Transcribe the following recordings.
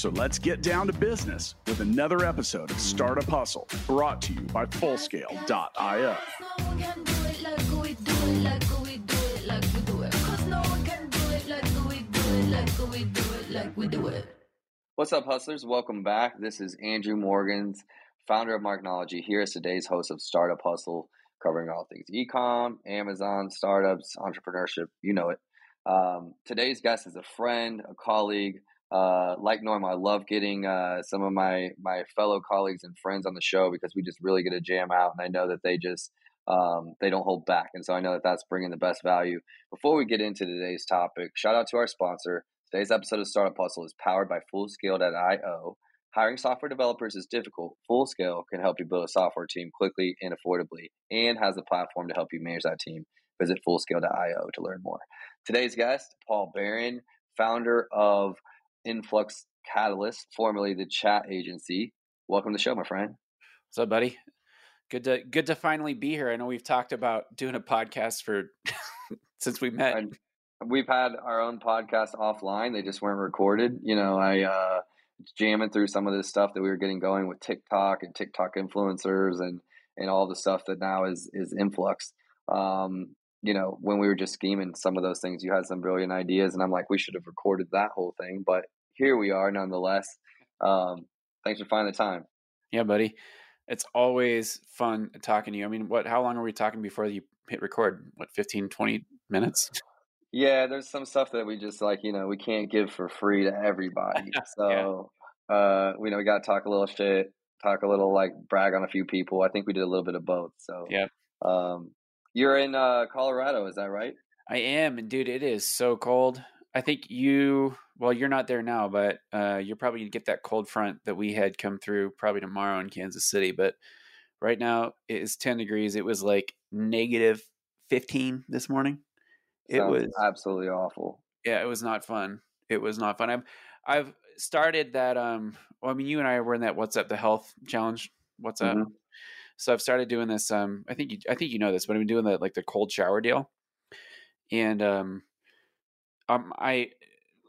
So let's get down to business with another episode of Startup Hustle brought to you by Fullscale.io. What's up, hustlers? Welcome back. This is Andrew Morgans, founder of Marknology, here as today's host of Startup Hustle, covering all things ecom, Amazon, startups, entrepreneurship, you know it. Um, today's guest is a friend, a colleague. Uh, like Norm, I love getting uh, some of my my fellow colleagues and friends on the show because we just really get a jam out, and I know that they just um, they don't hold back, and so I know that that's bringing the best value. Before we get into today's topic, shout out to our sponsor. Today's episode of Startup Hustle is powered by Fullscale.io. Hiring software developers is difficult. Fullscale can help you build a software team quickly and affordably, and has a platform to help you manage that team. Visit Fullscale.io to learn more. Today's guest, Paul Baron, founder of Influx Catalyst, formerly the Chat Agency. Welcome to the show, my friend. What's up, buddy? Good to good to finally be here. I know we've talked about doing a podcast for since we met. And we've had our own podcast offline; they just weren't recorded. You know, I uh, jamming through some of this stuff that we were getting going with TikTok and TikTok influencers and and all the stuff that now is is Influx. Um, you know, when we were just scheming some of those things, you had some brilliant ideas, and I'm like, we should have recorded that whole thing, but here we are, nonetheless. Um, thanks for finding the time. Yeah, buddy. It's always fun talking to you. I mean, what? How long are we talking before you hit record? What, 15, 20 minutes? Yeah, there's some stuff that we just like, you know, we can't give for free to everybody. So, yeah. uh, we know we got to talk a little shit, talk a little like brag on a few people. I think we did a little bit of both. So, yeah. Um, you're in uh, Colorado, is that right? I am, and dude, it is so cold. I think you, well, you're not there now, but uh, you're probably gonna get that cold front that we had come through probably tomorrow in Kansas City. But right now it is 10 degrees. It was like negative 15 this morning. It was absolutely awful. Yeah, it was not fun. It was not fun. I've I've started that. Um, well, I mean, you and I were in that What's Up the Health Challenge. What's up? So I've started doing this. Um, I think you, I think you know this, but I've been doing the like the cold shower deal, and um, um, I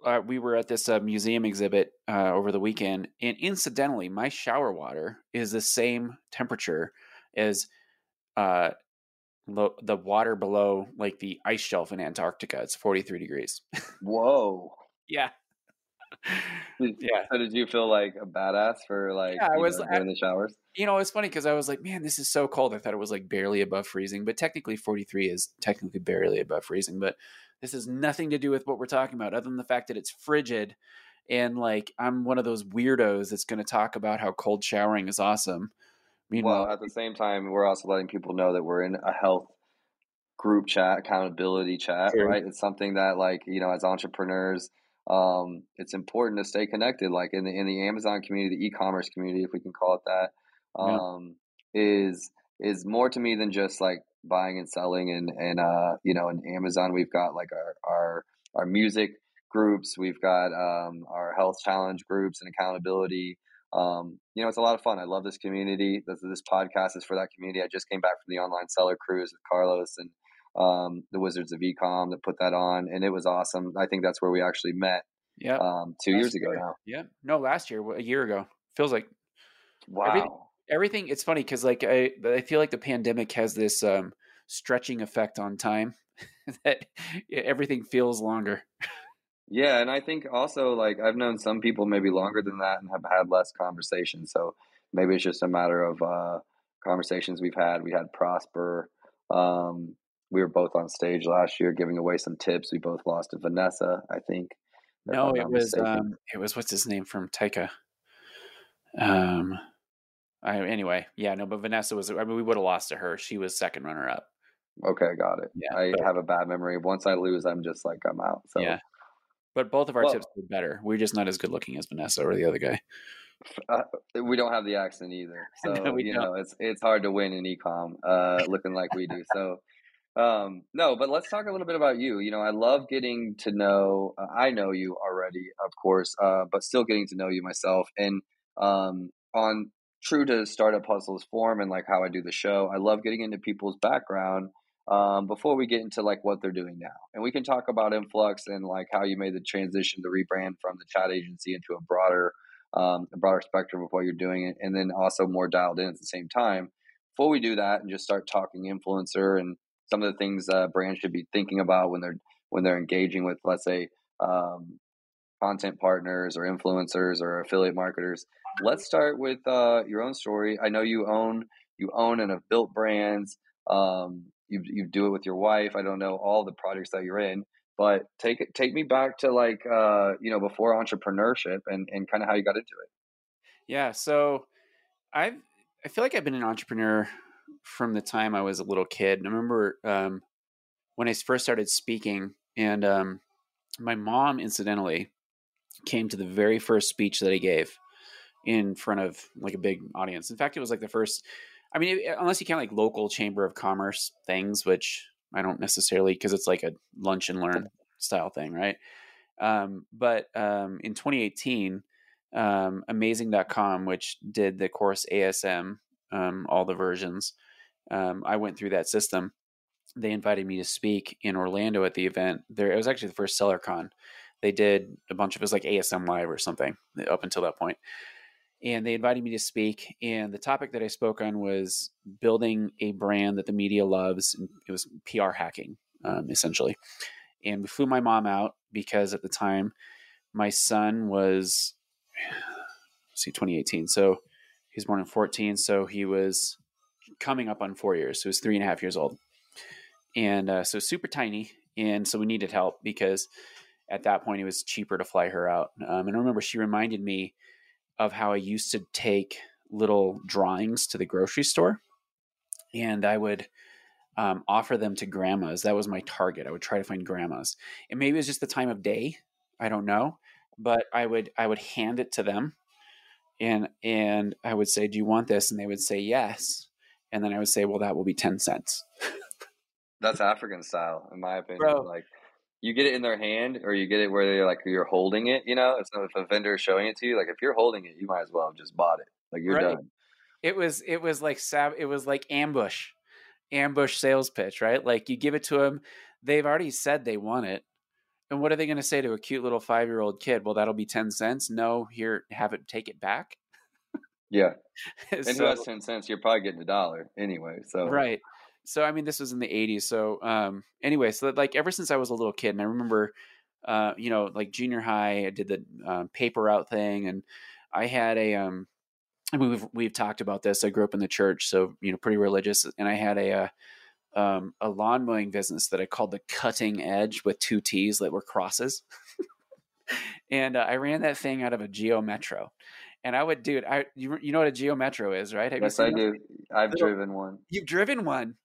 uh, we were at this uh, museum exhibit uh, over the weekend, and incidentally, my shower water is the same temperature as uh, lo- the water below like the ice shelf in Antarctica. It's forty three degrees. Whoa! yeah, yeah. So did you feel like a badass for like yeah, I was know, the showers? You know, it's funny because I was like, man, this is so cold. I thought it was like barely above freezing, but technically 43 is technically barely above freezing. But this has nothing to do with what we're talking about, other than the fact that it's frigid. And like, I'm one of those weirdos that's going to talk about how cold showering is awesome. Meanwhile, well, at the same time, we're also letting people know that we're in a health group chat, accountability chat, sure. right? It's something that, like, you know, as entrepreneurs, um, it's important to stay connected. Like in the in the Amazon community, the e-commerce community, if we can call it that, um, yeah. is is more to me than just like buying and selling. And and uh, you know, in Amazon, we've got like our our our music groups, we've got um, our health challenge groups and accountability. Um, you know, it's a lot of fun. I love this community. This, this podcast is for that community. I just came back from the online seller cruise with Carlos and um, the Wizards of Ecom that put that on, and it was awesome. I think that's where we actually met. Yeah, um, two last years ago year. now. Yeah, no, last year, a year ago. Feels like wow. Everything, everything it's funny because like I, I feel like the pandemic has this um, stretching effect on time that everything feels longer. Yeah, and I think also like I've known some people maybe longer than that and have had less conversations. So maybe it's just a matter of uh, conversations we've had. We had Prosper. Um, we were both on stage last year giving away some tips. We both lost to Vanessa, I think. No, it was um, it was what's his name from Taika. Um, I, anyway, yeah, no, but Vanessa was. I mean, we would have lost to her. She was second runner up. Okay, got it. Yeah, I but, have a bad memory. Once I lose, I'm just like I'm out. So yeah, but both of our well, tips were better. We're just not as good looking as Vanessa or the other guy. Uh, we don't have the accent either, so no, you don't. know it's it's hard to win in ecom, uh, looking like we do. So, um, no, but let's talk a little bit about you. You know, I love getting to know. Uh, I know you already, of course, uh, but still getting to know you myself. And um, on true to startup hustles form and like how I do the show, I love getting into people's background um, before we get into like what they're doing now. And we can talk about Influx and like how you made the transition, the rebrand from the chat agency into a broader, um, a broader spectrum of what you're doing, and then also more dialed in at the same time. Before we do that and just start talking influencer and some of the things uh, brands should be thinking about when they're when they're engaging with, let's say, um, content partners or influencers or affiliate marketers. Let's start with uh, your own story. I know you own you own and have built brands. Um, you you do it with your wife. I don't know all the projects that you're in, but take take me back to like uh, you know before entrepreneurship and and kind of how you got into it. Yeah, so I've I feel like I've been an entrepreneur from the time I was a little kid. I remember um, when I first started speaking, and um, my mom, incidentally, came to the very first speech that I gave in front of like a big audience. In fact, it was like the first I mean, unless you count like local chamber of commerce things, which I don't necessarily because it's like a lunch and learn style thing, right? Um, but um, in 2018, um, Amazing.com, which did the course ASM, um, all the versions, um, I went through that system. They invited me to speak in Orlando at the event. There, it was actually the first SellerCon. They did a bunch of it was like ASM Live or something up until that point. point and they invited me to speak. And the topic that I spoke on was building a brand that the media loves. It was PR hacking, um, essentially. And we flew my mom out because at the time my son was, see, 2018. So he was born in 14. So he was coming up on four years. So he was three and a half years old. And uh, so super tiny. And so we needed help because at that point it was cheaper to fly her out. Um, and I remember she reminded me of how I used to take little drawings to the grocery store and I would um, offer them to grandmas. That was my target. I would try to find grandmas. And maybe it was just the time of day. I don't know. But I would I would hand it to them and and I would say, Do you want this? And they would say yes. And then I would say, Well, that will be ten cents. That's African style, in my opinion. Bro, like you get it in their hand or you get it where they're like you're holding it, you know? If a vendor is showing it to you, like if you're holding it, you might as well have just bought it. Like you're right. done. It was it was like sab it was like ambush. Ambush sales pitch, right? Like you give it to them, they've already said they want it. And what are they going to say to a cute little 5-year-old kid? Well, that'll be 10 cents. No, here have it take it back. Yeah. and so, has 10 cents? You're probably getting a dollar anyway. So Right so I mean, this was in the '80s. So um, anyway, so like ever since I was a little kid, and I remember, uh, you know, like junior high, I did the um, paper out thing, and I had a. Um, I mean, we've we've talked about this. I grew up in the church, so you know, pretty religious, and I had a. Uh, um, a lawn mowing business that I called the Cutting Edge with two T's that were crosses, and uh, I ran that thing out of a Geo Metro and I would, dude, I you, you know what a Geo Metro is, right? Have yes, I do. I've Little, driven one. You've driven one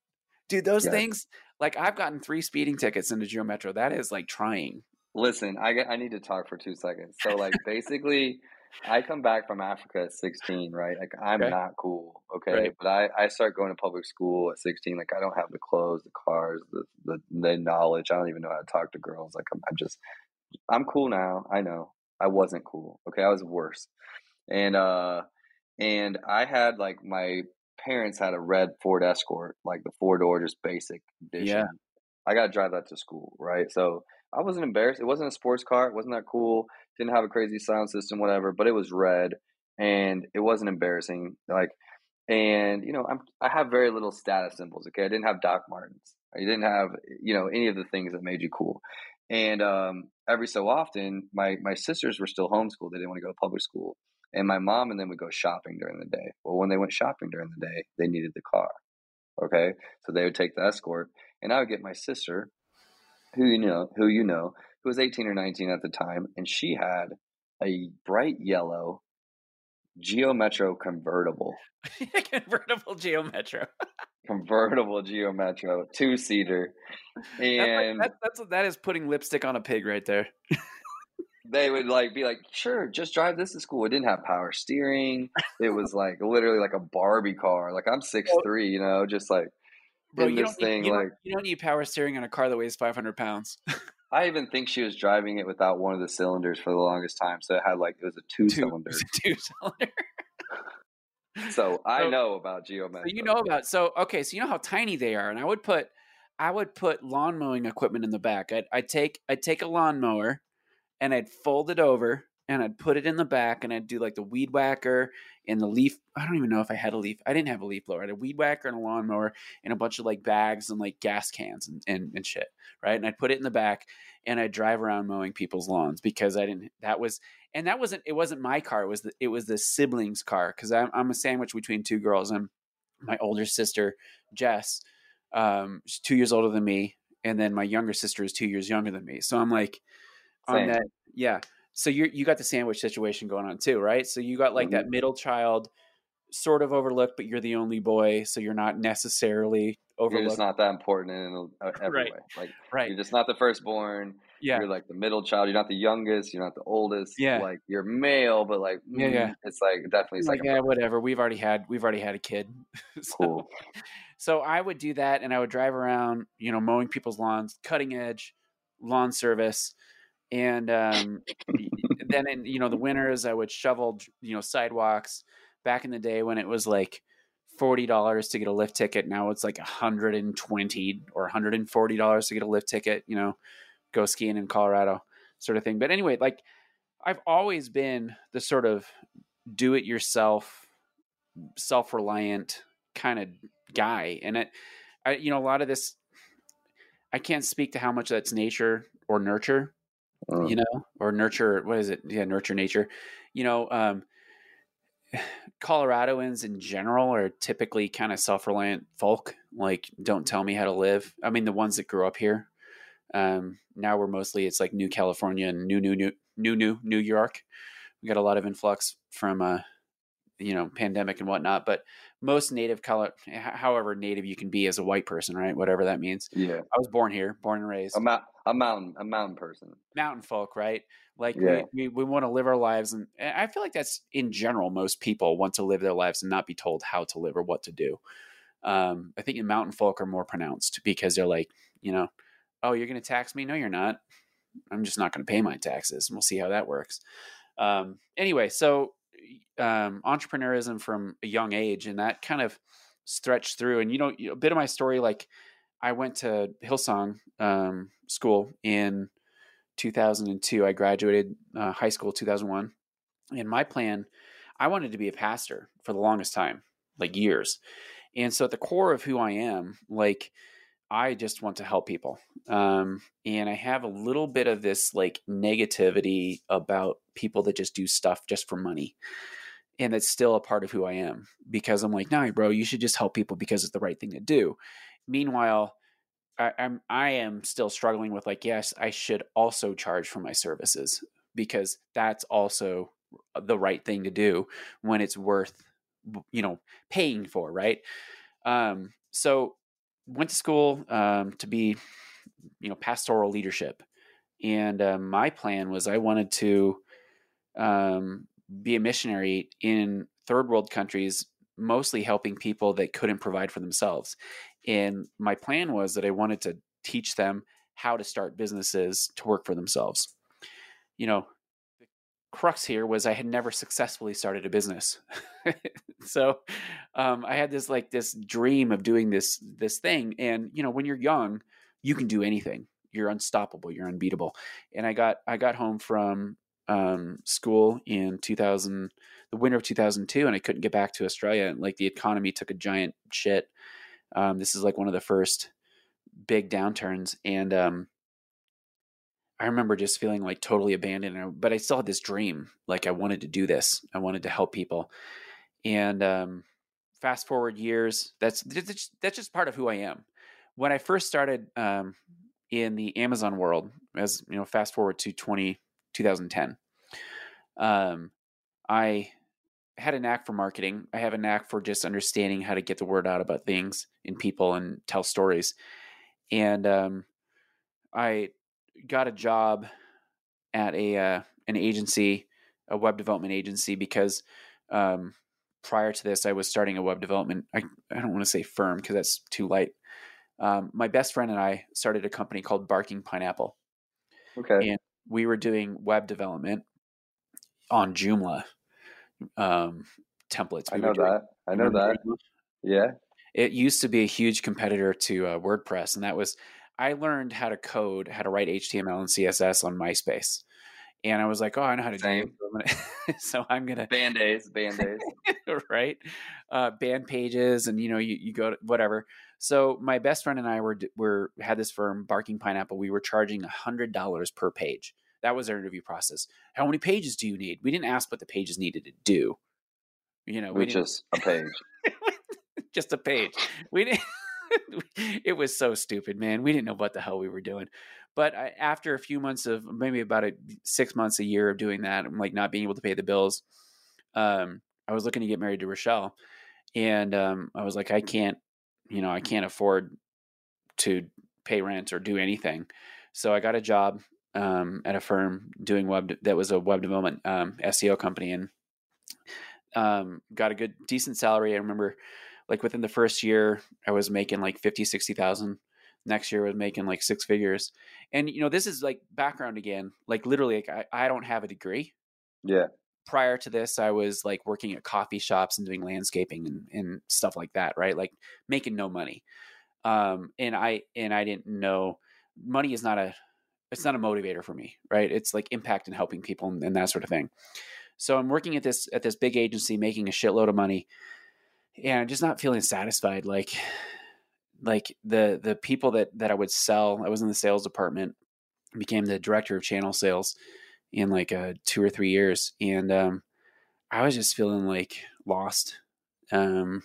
dude those yes. things like i've gotten three speeding tickets in into geo metro that is like trying listen i i need to talk for two seconds so like basically i come back from africa at 16 right like i'm okay. not cool okay right. but i i start going to public school at 16 like i don't have the clothes the cars the the, the knowledge i don't even know how to talk to girls like I'm, I'm just i'm cool now i know i wasn't cool okay i was worse and uh and i had like my parents had a red Ford Escort, like the four door, just basic edition. Yeah. I got to drive that to school, right? So I wasn't embarrassed. It wasn't a sports car. It wasn't that cool. Didn't have a crazy sound system, whatever. But it was red, and it wasn't embarrassing. Like, and you know, I'm I have very little status symbols. Okay, I didn't have Doc Martens. I didn't have you know any of the things that made you cool. And um, every so often, my my sisters were still homeschooled. They didn't want to go to public school. And my mom and them would go shopping during the day. Well, when they went shopping during the day, they needed the car. Okay. So they would take the escort and I would get my sister, who you know, who you know, who was 18 or 19 at the time, and she had a bright yellow Geo Metro convertible. convertible Geo Metro. convertible Geo Metro, two seater. And that's, like, that, that's that is putting lipstick on a pig right there. they would like be like, sure, just drive this to school. It didn't have power steering. It was like literally like a Barbie car. Like I'm six three, you know, just like Bro, in you this don't, need, you, like don't, you don't need power steering on a car that weighs 500 pounds. I even think she was driving it without one of the cylinders for the longest time. So it had like it was a two cylinder. two cylinder. So I So- know about geomet. So you know about so okay, so you know how tiny they are, and I would put I would put lawn mowing equipment in the back. I'd, I'd take I'd take a lawnmower and I'd fold it over and I'd put it in the back and I'd do like the weed whacker and the leaf. I don't even know if I had a leaf. I didn't have a leaf blower. I had a weed whacker and a lawnmower and a bunch of like bags and like gas cans and, and, and shit. Right. And I'd put it in the back and I'd drive around mowing people's lawns because I didn't, that was, and that wasn't, it wasn't my car. It was the, it was the siblings car. Cause I'm, I'm a sandwich between two girls. I'm my older sister, Jess, um, she's two years older than me. And then my younger sister is two years younger than me. So I'm like, on that yeah so you you got the sandwich situation going on too right so you got like that middle child sort of overlooked but you're the only boy so you're not necessarily You're overlooked just not that important in uh, every Right. way. Like right you're just not the firstborn. yeah You're like the middle child. You're not the youngest. You're not the oldest. Yeah. Like you're male, but like Yeah, yeah. mm, It's like definitely It's like yeah whatever we've already had we've already had a kid so, Cool. so i would do that and i would drive around you know mowing people's lawns cutting edge lawn service and um, then in you know the winters i would shovel you know sidewalks. Back in the day when it was like forty dollars to get a lift ticket now it's like 120 or 140 dollars to get a lift ticket you know go skiing in colorado sort of thing. But anyway like i've always been the sort of do it yourself self-reliant kind of guy and it i you know a lot of this i can't speak to how much that's nature or nurture Mm. you know or nurture what is it? Yeah nurture nature. You know um coloradoans in general are typically kind of self-reliant folk like don't tell me how to live. I mean the ones that grew up here um now we're mostly it's like new california and new new new new new new york. We got a lot of influx from uh you know pandemic and whatnot but most native color however native you can be as a white person right whatever that means. Yeah. i was born here born and raised. A, mou- a mountain, a mountain person. mountain folk, right? Like Yeah. we, we, we want to live our lives, and and I feel like that's in general. Most people want to live their lives and not be told how to live or what to do. Um, I think in mountain folk are more pronounced because they're like, you know, oh, you're going to tax me? No, you're not. I'm just not going to pay my taxes, and we'll see how that works. Um, anyway, so um, entrepreneurism from a young age, and that kind of stretched through. And you know, a bit of my story, like I went to Hillsong um, school in 2002. I graduated uh, high school 2001, and my plan, I wanted to be a pastor for the longest time, like years. And so at the core of who I am, like I just want to help people. Um, and I have a little bit of this like negativity about people that just do stuff just for money. And it's still a part of who I am because I'm like, no, bro, you should just help people because it's the right thing to do. Meanwhile, I, I'm I am still struggling with like, yes, I should also charge for my services because that's also the right thing to do when it's worth you know paying for, right? Um, so went to school um, to be you know pastoral leadership, and uh, my plan was I wanted to um, be a missionary in third world countries, mostly helping people that couldn't provide for themselves. And my plan was that I wanted to teach them how to start businesses to work for themselves. You know, the crux here was I had never successfully started a business. so um, I had this like this dream of doing this this thing. And you know, when you're young, you can do anything. You're unstoppable. You're unbeatable. And I got I got home from um, school in 2000, the winter of 2002, and I couldn't get back to Australia. Like the economy took a giant shit. Um, this is like one of the first big downturns, and um, I remember just feeling like totally abandoned. But I still had this dream, like I wanted to do this. I wanted to help people. And um, fast forward years, that's that's just part of who I am. When I first started um, in the Amazon world, as you know, fast forward to 20, 2010, um, I had a knack for marketing. I have a knack for just understanding how to get the word out about things and people and tell stories. And um, I got a job at a uh, an agency, a web development agency, because um, prior to this, I was starting a web development. I, I don't want to say firm because that's too light. Um, my best friend and I started a company called Barking Pineapple. Okay. And we were doing web development on Joomla um, templates. I know that. I know that. Yeah. It used to be a huge competitor to uh, WordPress, and that was I learned how to code, how to write HTML and CSS on MySpace, and I was like, oh, I know how to Same. do it. So I'm gonna, so I'm gonna Band aids. Band aids. right? Uh, band pages, and you know, you, you go to whatever. So my best friend and I were were had this firm, Barking Pineapple. We were charging a hundred dollars per page. That was our interview process. How many pages do you need? We didn't ask what the pages needed to do. You know, we just a page. just a page. We didn't. it was so stupid, man. We didn't know what the hell we were doing. But I, after a few months of maybe about a six months, a year of doing that, I'm like not being able to pay the bills. Um, I was looking to get married to Rochelle, and um, I was like, I can't, you know, I can't afford to pay rent or do anything. So I got a job um, at a firm doing web de- that was a web development um, SEO company, and um, got a good decent salary. I remember like within the first year i was making like 50 60000 next year i was making like six figures. And you know this is like background again. Like literally like I, I don't have a degree. Yeah. prior to this i was like working at coffee shops and doing landscaping and, and stuff like that right? Like making no money. Um and i and i didn't know money is not a it's not a motivator for me right it's like impact and helping people and, and that sort of thing so i'm working at this at this big agency making a shitload of money and I'm just not feeling satisfied. Like, like the the people that that I would sell, I was in the sales department, became the director of channel sales in like uh, two or three years, and um, I was just feeling like lost, um,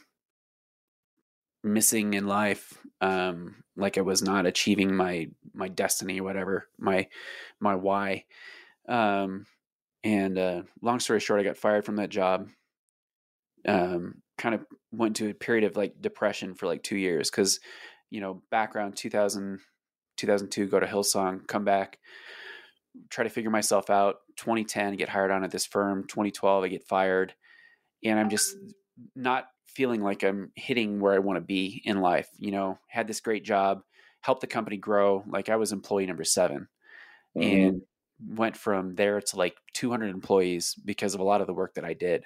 missing in life, um, like I was not achieving my my destiny, whatever my my why. Um, and uh, long story short, I got fired from that job. Um, kind of went to a period of like depression for like two years because you know background 2000 2002 go to hillsong come back try to figure myself out 2010 get hired on at this firm 2012 i get fired and i'm just not feeling like i'm hitting where i want to be in life you know? Had this great job helped the company grow like i was employee number 7 Mhm. and went from there to like 200 employees because of a lot of the work that i did.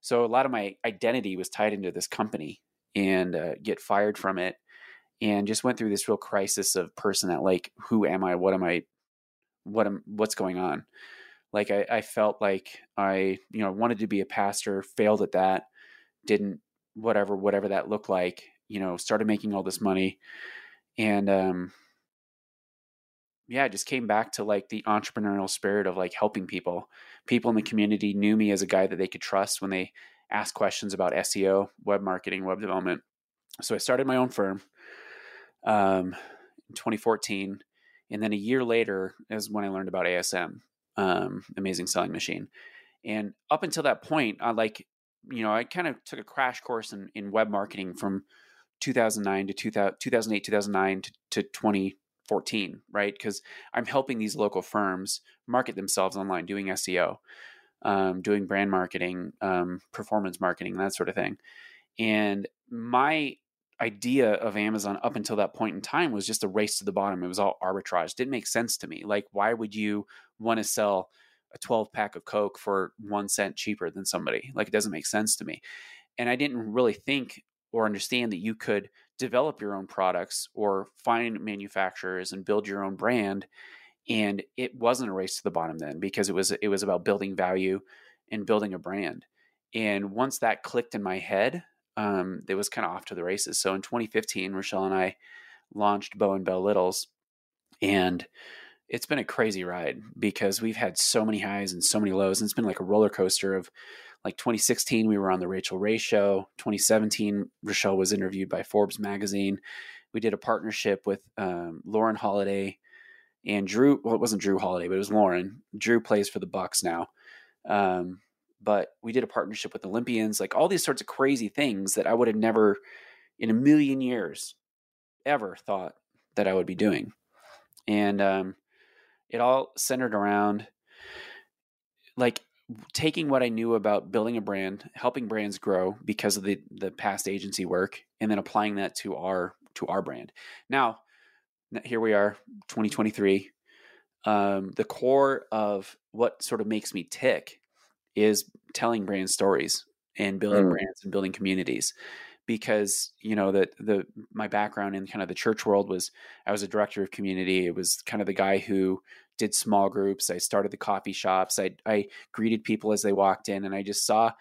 So a lot of my identity was tied into this company and uh, get fired from it and just went through this real crisis of person that like who am i? What am i? What am what's going on? Like I, I felt like i you know wanted to be a pastor failed at that didn't whatever whatever that looked like you know started making all this money and um yeah i just came back to like the entrepreneurial spirit of like helping people. People in the community knew me as a guy that they could trust when they asked questions about seo web marketing web development. So i started my own firm um, in 2014 and then a year later is when i learned about asm um, amazing selling machine. And up until that point i like you know i kind of took a crash course in, in web marketing from 2009 to 2000, 2008 2009 to, to 2014 right? Because i'm helping these local firms market themselves online doing seo um, doing brand marketing um, performance marketing that sort of thing. And my idea of amazon up until that point in time was just a race to the bottom. It was all arbitrage. Didn't make sense to me. Like why would you want to sell a 12 pack of coke for one cent cheaper than somebody like it doesn't make sense to me. And i didn't really think or understand that you could develop your own products or find manufacturers and build your own brand and it wasn't a race to the bottom then because it was it was about building value and building a brand. And once that clicked in my head um, it was kind of off to the races. So in 2015 rochelle and i launched bow and bell littles and it's been a crazy ride because we've had so many highs and so many lows and it's been like a roller coaster of like 2016 we were on the Rachael Ray show 2017 rochelle was interviewed by forbes magazine. We did a partnership with um, lauren holiday and Jrue well it wasn't Jrue holiday but it was lauren. Jrue plays for the bucks now. Um, but we did a partnership with olympians like all these sorts of crazy things that i would have never in a million years ever thought that i would be doing. And um, it all centered around like taking what I knew about building a brand, helping brands grow because of the the past agency work, and then applying that to our to our brand. Now, here we are, 2023. Um, the core of what sort of makes me tick is telling brand stories and building mm. brands and building communities because you know that the my background in kind of the church world was I was a director of community. It was kind of the guy who did small groups. I started the coffee shops. I I greeted people as they walked in, and I just saw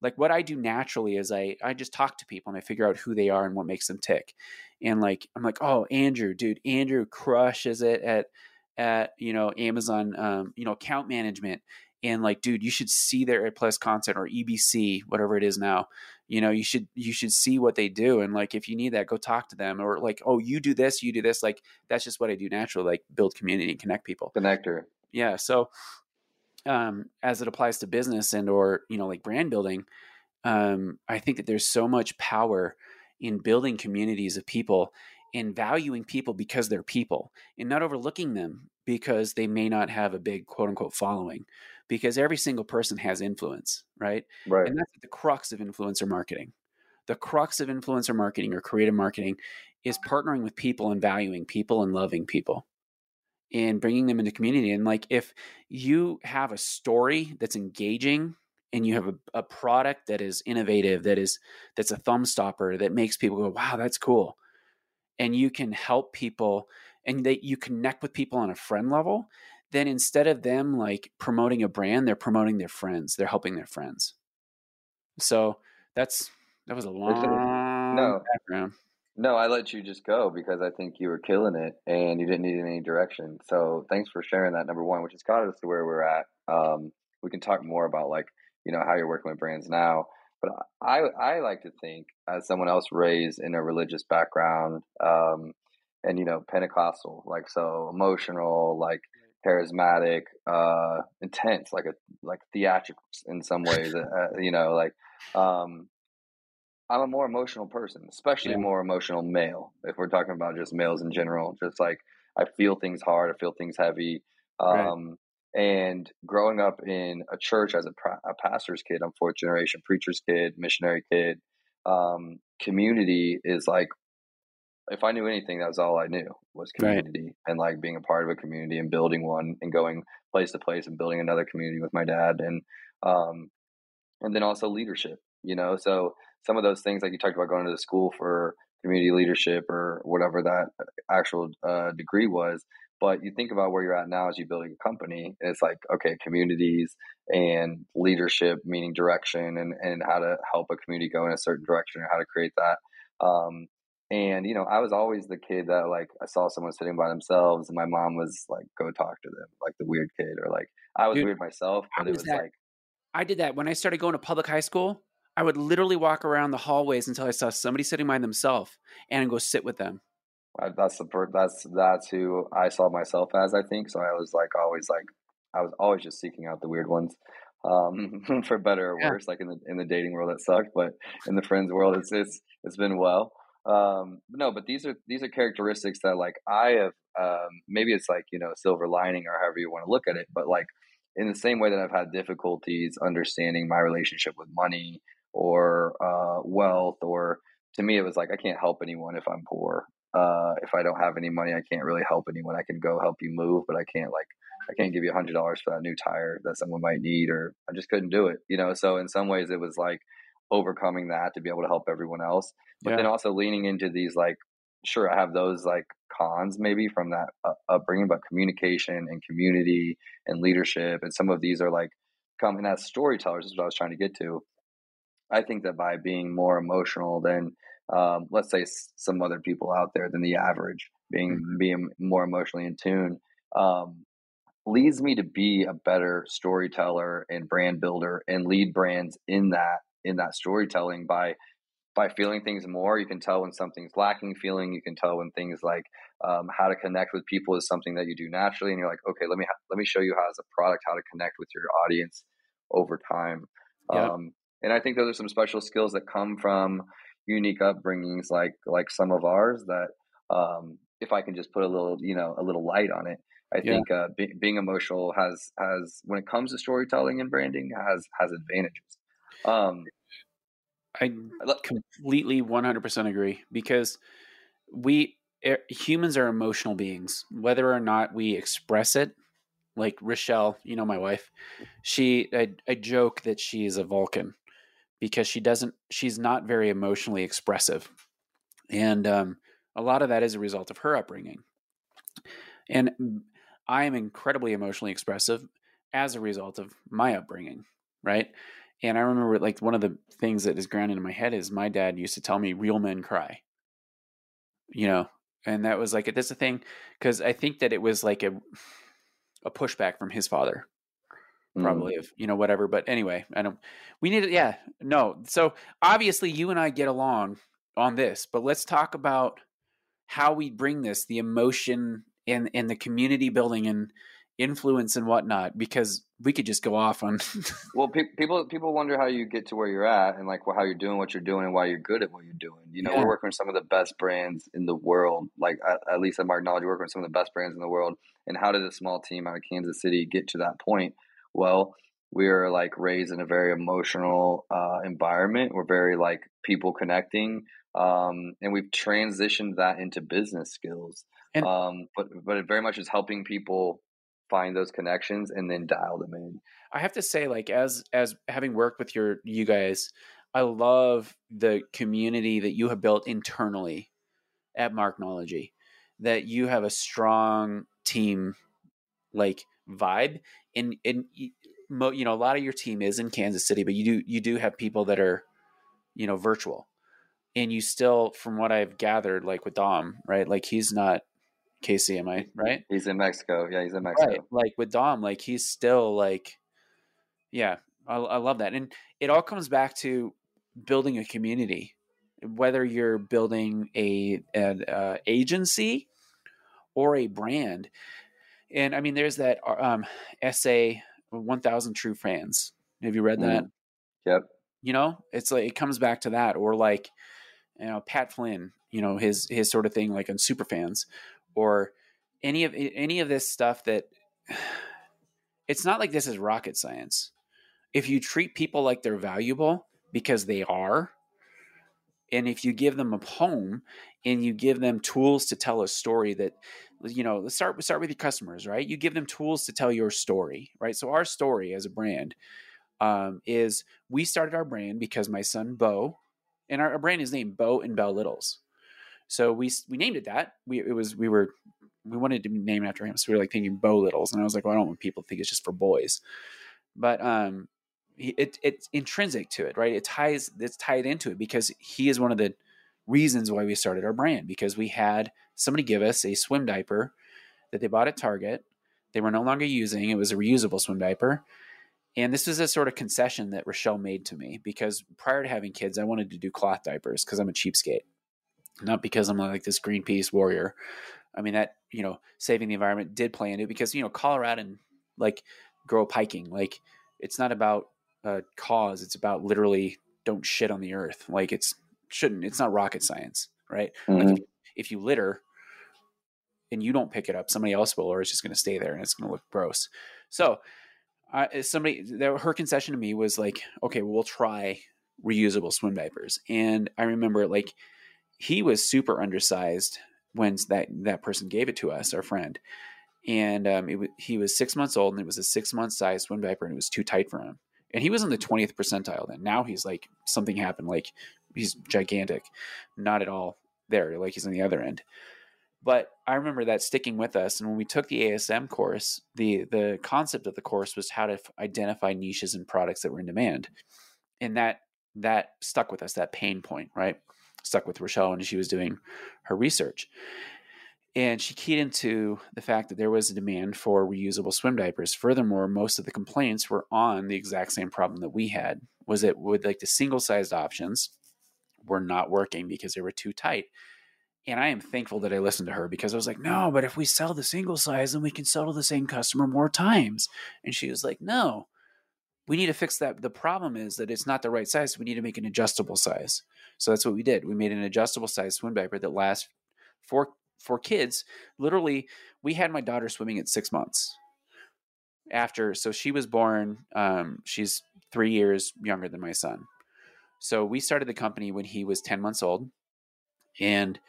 like what I do naturally is I I just talk to people and I figure out who they are and what makes them tick. And like I'm like, oh Andrew, dude, Andrew crushes it at at you know Amazon, um, you know account management and like dude you should see their a plus content or ebc whatever it is now. You know you should you should see what they do and like if you need that go talk to them or like oh you do this you do this like that's just what i do naturally like build community and connect people. Connector. Yeah so um as it applies to business and or you know like brand building um i think that there's so much power in building communities of people and valuing people because they're people and not overlooking them because they may not have a big quote unquote following because every single person has influence, right? Right. And that's the crux of influencer marketing. The crux of influencer marketing or creative marketing is partnering with people and valuing people and loving people and bringing them into community. And like if you have a story that's engaging and you have a, a product that is innovative, that is that's a thumb stopper that makes people go, wow, that's cool. And you can help people and that you connect with people on a friend level, then instead of them like promoting a brand, they're promoting their friends. They're helping their friends. So that's that was a long no. background. No, I let you just go because I think you were killing it and you didn't need any direction. So thanks for sharing that. Number one, which has got us to where we're at. Um, we can talk more about like you know how you're working with brands now. But I I like to think as someone else raised in a religious background, um, and you know Pentecostal, like so emotional, like charismatic, uh, intense, like a like theatrical in some ways. uh, you know, like um, I'm a more emotional person, especially yeah. more emotional male. If we're talking about just males in general, just like I feel things hard, I feel things heavy. Um, right. And growing up in a church as a, a pastor's kid, I'm fourth generation preacher's kid, missionary kid. Um, community is like if I knew anything, that was all I knew was community right. and like being a part of a community and building one and going place to place and building another community with my dad and um and then also leadership, you know. So some of those things like you talked about going to the school for community leadership or whatever that actual uh, degree was. But you think about where you're at now as you building a company, and it's like okay, communities and leadership, meaning direction, and and how to help a community go in a certain direction or how to create that. Um, and you know, I was always the kid that like I saw someone sitting by themselves, and my mom was like, "Go talk to them," like the weird kid, or like I was Dude, weird myself, but was it was that, like I did that when I started going to public high school. I would literally walk around the hallways until I saw somebody sitting by themselves and go sit with them. That's the that's that's who I saw myself as. I think so. I was like always like I was always just seeking out the weird ones, um, for better or worse. Yeah. Like in the in the dating world, it sucked, but in the friends world, it's it's it's been well um no but these are these are characteristics that like i have um maybe it's like you know silver lining or however you want to look at it but like in the same way that i've had difficulties understanding my relationship with money or uh wealth or to me it was like i can't help anyone if i'm poor uh if i don't have any money i can't really help anyone. I can go help you move but i can't like i can't give you a hundred dollars for that new tire that someone might need or i just couldn't do it you know? So in some ways it was like overcoming that to be able to help everyone else. But yeah. then also leaning into these like sure i have those like cons maybe from that uh, upbringing but communication and community and leadership and some of these are like coming as storytellers is what i was trying to get to. I think that by being more emotional than um, let's say some other people out there than the average being mm-hmm. being more emotionally in tune um, leads me to be a better storyteller and brand builder and lead brands in that in that storytelling by by feeling things more you can tell when something's lacking feeling you can tell when things like um, how to connect with people is something that you do naturally and you're like okay let me ha- let me show you how as a product how to connect with your audience over time yeah. um, and i think those are some special skills that come from unique upbringings like like some of ours that um, if I can just put a little, you know, a little light on it, I yeah. think uh, be, being emotional has has when it comes to storytelling and branding has has advantages. Um, I completely 100% agree because we er, humans are emotional beings, whether or not we express it. Like Rochelle, you know my wife, she I, I joke that she is a Vulcan because she doesn't she's not very emotionally expressive, and um, a lot of that is a result of her upbringing. And I am incredibly emotionally expressive as a result of my upbringing, right? And I remember like one of the things that is grounded in my head is my dad used to tell me real men cry. You know, and that was like that's a thing because I think that it was like a a pushback from his father. Mm. Probably mm. you know whatever, but anyway, I don't. We need it. Yeah, no. So obviously, you and I get along on this, but let's talk about how we bring this, the emotion and and the community building and influence and whatnot because we could just go off on well pe- people people wonder how you get to where you're at and like how you're doing what you're doing and why you're good at what you're doing you know yeah. we're working with some of the best brands in the world like at, at least at Marknology we're working with some of the best brands in the world and how did a small team out of kansas city get to that point well we are like raised in a very emotional uh, environment we're very like people connecting um, and we've transitioned that into business skills and, um, but but it very much is helping people find those connections and then dial them in. I have to say, like as as having worked with your you guys, I love the community that you have built internally at Marknology. That you have a strong team like vibe, and and you know a lot of your team is in Kansas City, but you do you do have people that are you know virtual, and you still, from what I've gathered, like with Dom, right? Like he's not KC, am I right? He's in Mexico. Yeah, he's in Mexico. Right. Like with Dom, like he's still like, yeah, I, I love that, and it all comes back to building a community. Whether you're building a an uh, agency or a brand, and I mean, there's that uh, um, essay, "One Thousand True Fans." Have you read mm. that? Yep. You know, it's like it comes back to that, or like, you know, Pat Flynn, you know, his his sort of thing, like on Superfans, or any of any of this stuff that it's not like this is rocket science. If you treat people like they're valuable because they are, and if you give them a home and you give them tools to tell a story that you know let's start start with your customers right you give them tools to tell your story right so our story as a brand um, is we started our brand because my son bo and our, our brand is named bo and bell littles so we we named it that. We it was we were we wanted to name it after him. So we were like thinking Bo Littles, and I was like, well, I don't want people to think it's just for boys, but um, it it's intrinsic to it, right? It ties it's tied into it because he is one of the reasons why we started our brand because we had somebody give us a swim diaper that they bought at Target. They were no longer using. It was a reusable swim diaper. And this is a sort of concession that Rochelle made to me because prior to having kids, I wanted to do cloth diapers because I'm a cheapskate not because I'm like this Greenpeace warrior. I mean that you know saving the environment did play into it because you know Colorado and like grow piking like it's not about a cause it's about literally don't shit on the earth like it's shouldn't it's not rocket science right mm-hmm. like if, if, you litter and you don't pick it up somebody else will or it's just going to stay there and it's going to look gross so uh, somebody her concession to me was like okay well, try reusable swim diapers and i remember like he was super undersized when that that person gave it to us, our friend, and um, it, he was six months old, and it was a six month size swim diaper, and it was too tight for him. And he was in the twentieth percentile then. Now he's like something happened, like he's gigantic, not at all there, like he's on the other end. But I remember that sticking with us, and when we took the ASM course, the the concept of the course was how to f- identify niches and products that were in demand, and that that stuck with us. That pain point, right? stuck with Rochelle when she was doing her research. And she keyed into the fact that there was a demand for reusable swim diapers. Furthermore, most of the complaints were on the exact same problem that we had was that with like the single sized options were not working because they were too tight. And I am thankful that I listened to her because I was like, no, but if we sell the single size, then we can sell to the same customer more times. And she was like, no, we need to fix that. The problem is that it's not the right size. we need to make an adjustable size. So that's what we did. We made an adjustable size swim diaper that lasts four for kids, literally, we had my daughter swimming at six months. After, so she was born. Um, she's three years younger than my son. So we started the company when he was ten months old, and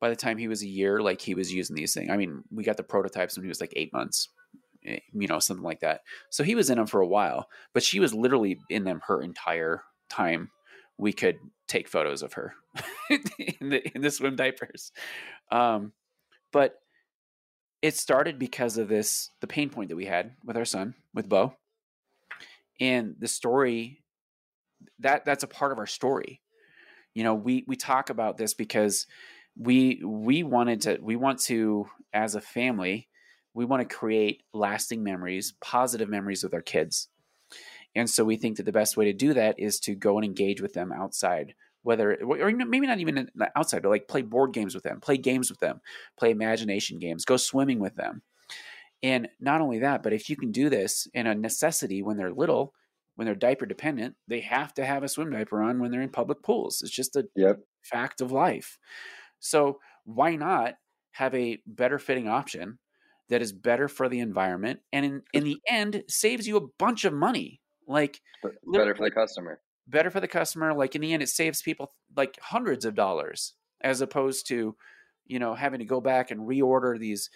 by the time he was a year, like he was using these things. I mean, we got the prototypes when he was like eight months, eh, you know, something like that. So he was in them for a while, but she was literally in them her entire time. We could take photos of her in, the, in the swim diapers. Um, but it started because of this the pain point that we had with our son, with Bo. And the story that that's a part of our story. You know, we we talk about this because we we wanted to we want to as a family we want to create lasting memories positive memories with our kids and so we think that the best way to do that is to go and engage with them outside whether or maybe not even outside but like play board games with them play games with them play imagination games go swimming with them and not only that but if you can do this in a necessity when they're little when they're diaper dependent they have to have a swim diaper on when they're in public pools it's just a yep. fact of life so why not have a better fitting option that is better for the environment and in, in the end saves you a bunch of money? Like better for the customer. Better for the customer. Like in the end, it saves people like hundreds of dollars as opposed to, you know, having to go back and reorder these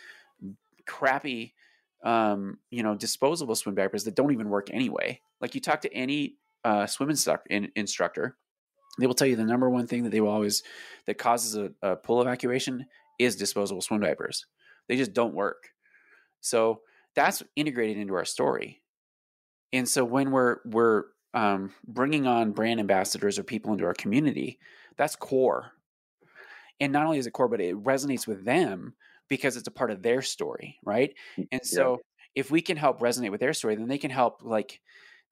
crappy um, you know, disposable swim diapers that don't even work anyway. Like you talk to any uh, swim instructor, in, instructor, they will tell you the number one thing that they will always that causes a, a pool evacuation is disposable swim diapers. They just don't work. So that's integrated into our story. And so when we're we're um, bringing on brand ambassadors or people into our community, that's core. And not only is it core, but it resonates with them because it's a part of their story, right? And so yeah. if we can help resonate with their story, then they can help like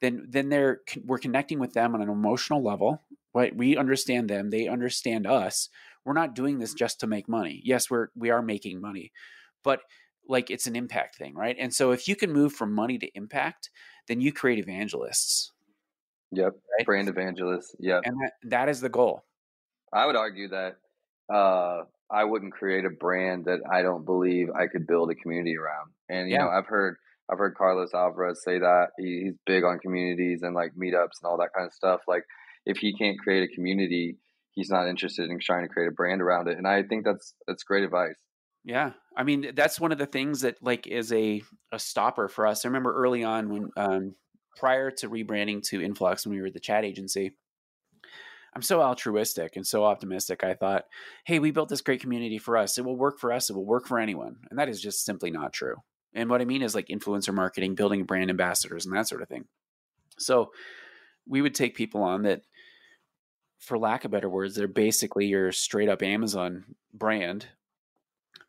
then then they're we're connecting with them on an emotional level right? We understand them they understand us. We're not doing this just to make money. Yes we're we are making money but like it's an impact thing right? And so if you can move from money to impact then you create evangelists. Yep right? brand evangelists yep. And that, that is the goal. I would argue that uh i wouldn't create a brand that i don't believe i could build a community around and you yeah. know i've heard I've heard Carlos Alvarez say that he's big on communities and like meetups and all that kind of stuff. Like if he can't create a community, he's not interested in trying to create a brand around it. And I think that's that's great advice. Yeah. I mean, that's one of the things that like is a a stopper for us. I remember early on when um prior to rebranding to Influx when we were the chat agency, I'm so altruistic and so optimistic. I thought, hey, we built this great community for us. It will work for us. It will work for anyone. And that is just simply not true. And what I mean is like influencer marketing, building brand ambassadors, and that sort of thing. So we would take people on that, for lack of better words, they're basically your straight up Amazon brand.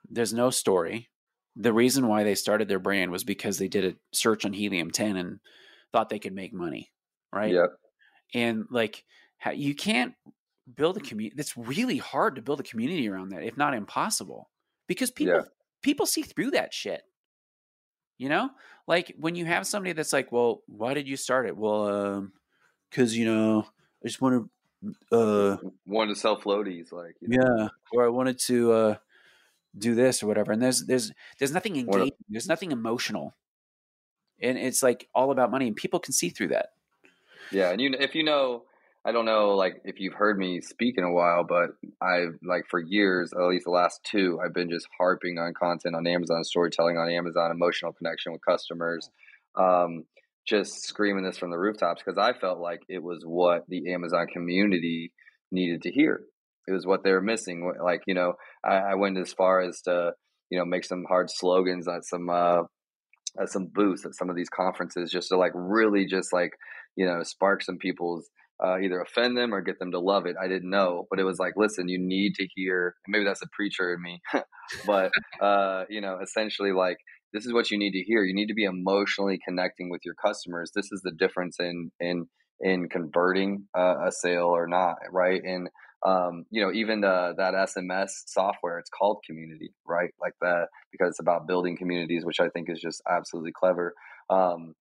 There's no story. The reason why they started their brand was because they did a search on Helium 10 and thought they could make money. Right. Yeah. And like, you can't build a community. It's really hard to build a community around that, if not impossible, because people yeah. people see through that shit. You know, like when you have somebody that's like, "Well, why did you start it?" Well, um, because you know, I just want to, uh, wanted to sell floaties, like yeah, know. or I wanted to uh, do this or whatever. And there's there's there's nothing engaging. There's nothing emotional, and it's like all about money, and people can see through that. Yeah, and you if you know I don't know like if you've heard me speak in a while, but I've like for years, at least the last two, I've been just harping on content on Amazon, storytelling on Amazon, emotional connection with customers. Um, just screaming this from the rooftops because I felt like it was what the Amazon community needed to hear. It was what they were missing. Like, you know, I, I went as far as to, you know, make some hard slogans at some uh at some booths at some of these conferences just to like really just like, you know, spark some people's uh, either offend them or get them to love it. I didn't know, but it was like, listen, you need to hear. Maybe that's a preacher in me, but uh, you know, essentially, like this is what you need to hear. You need to be emotionally connecting with your customers. This is the difference in in in converting uh, a sale or not, right? And um, you know, even the, that SMS software, it's called Community, right? Like that because it's about building communities, which I think is just absolutely clever. Um,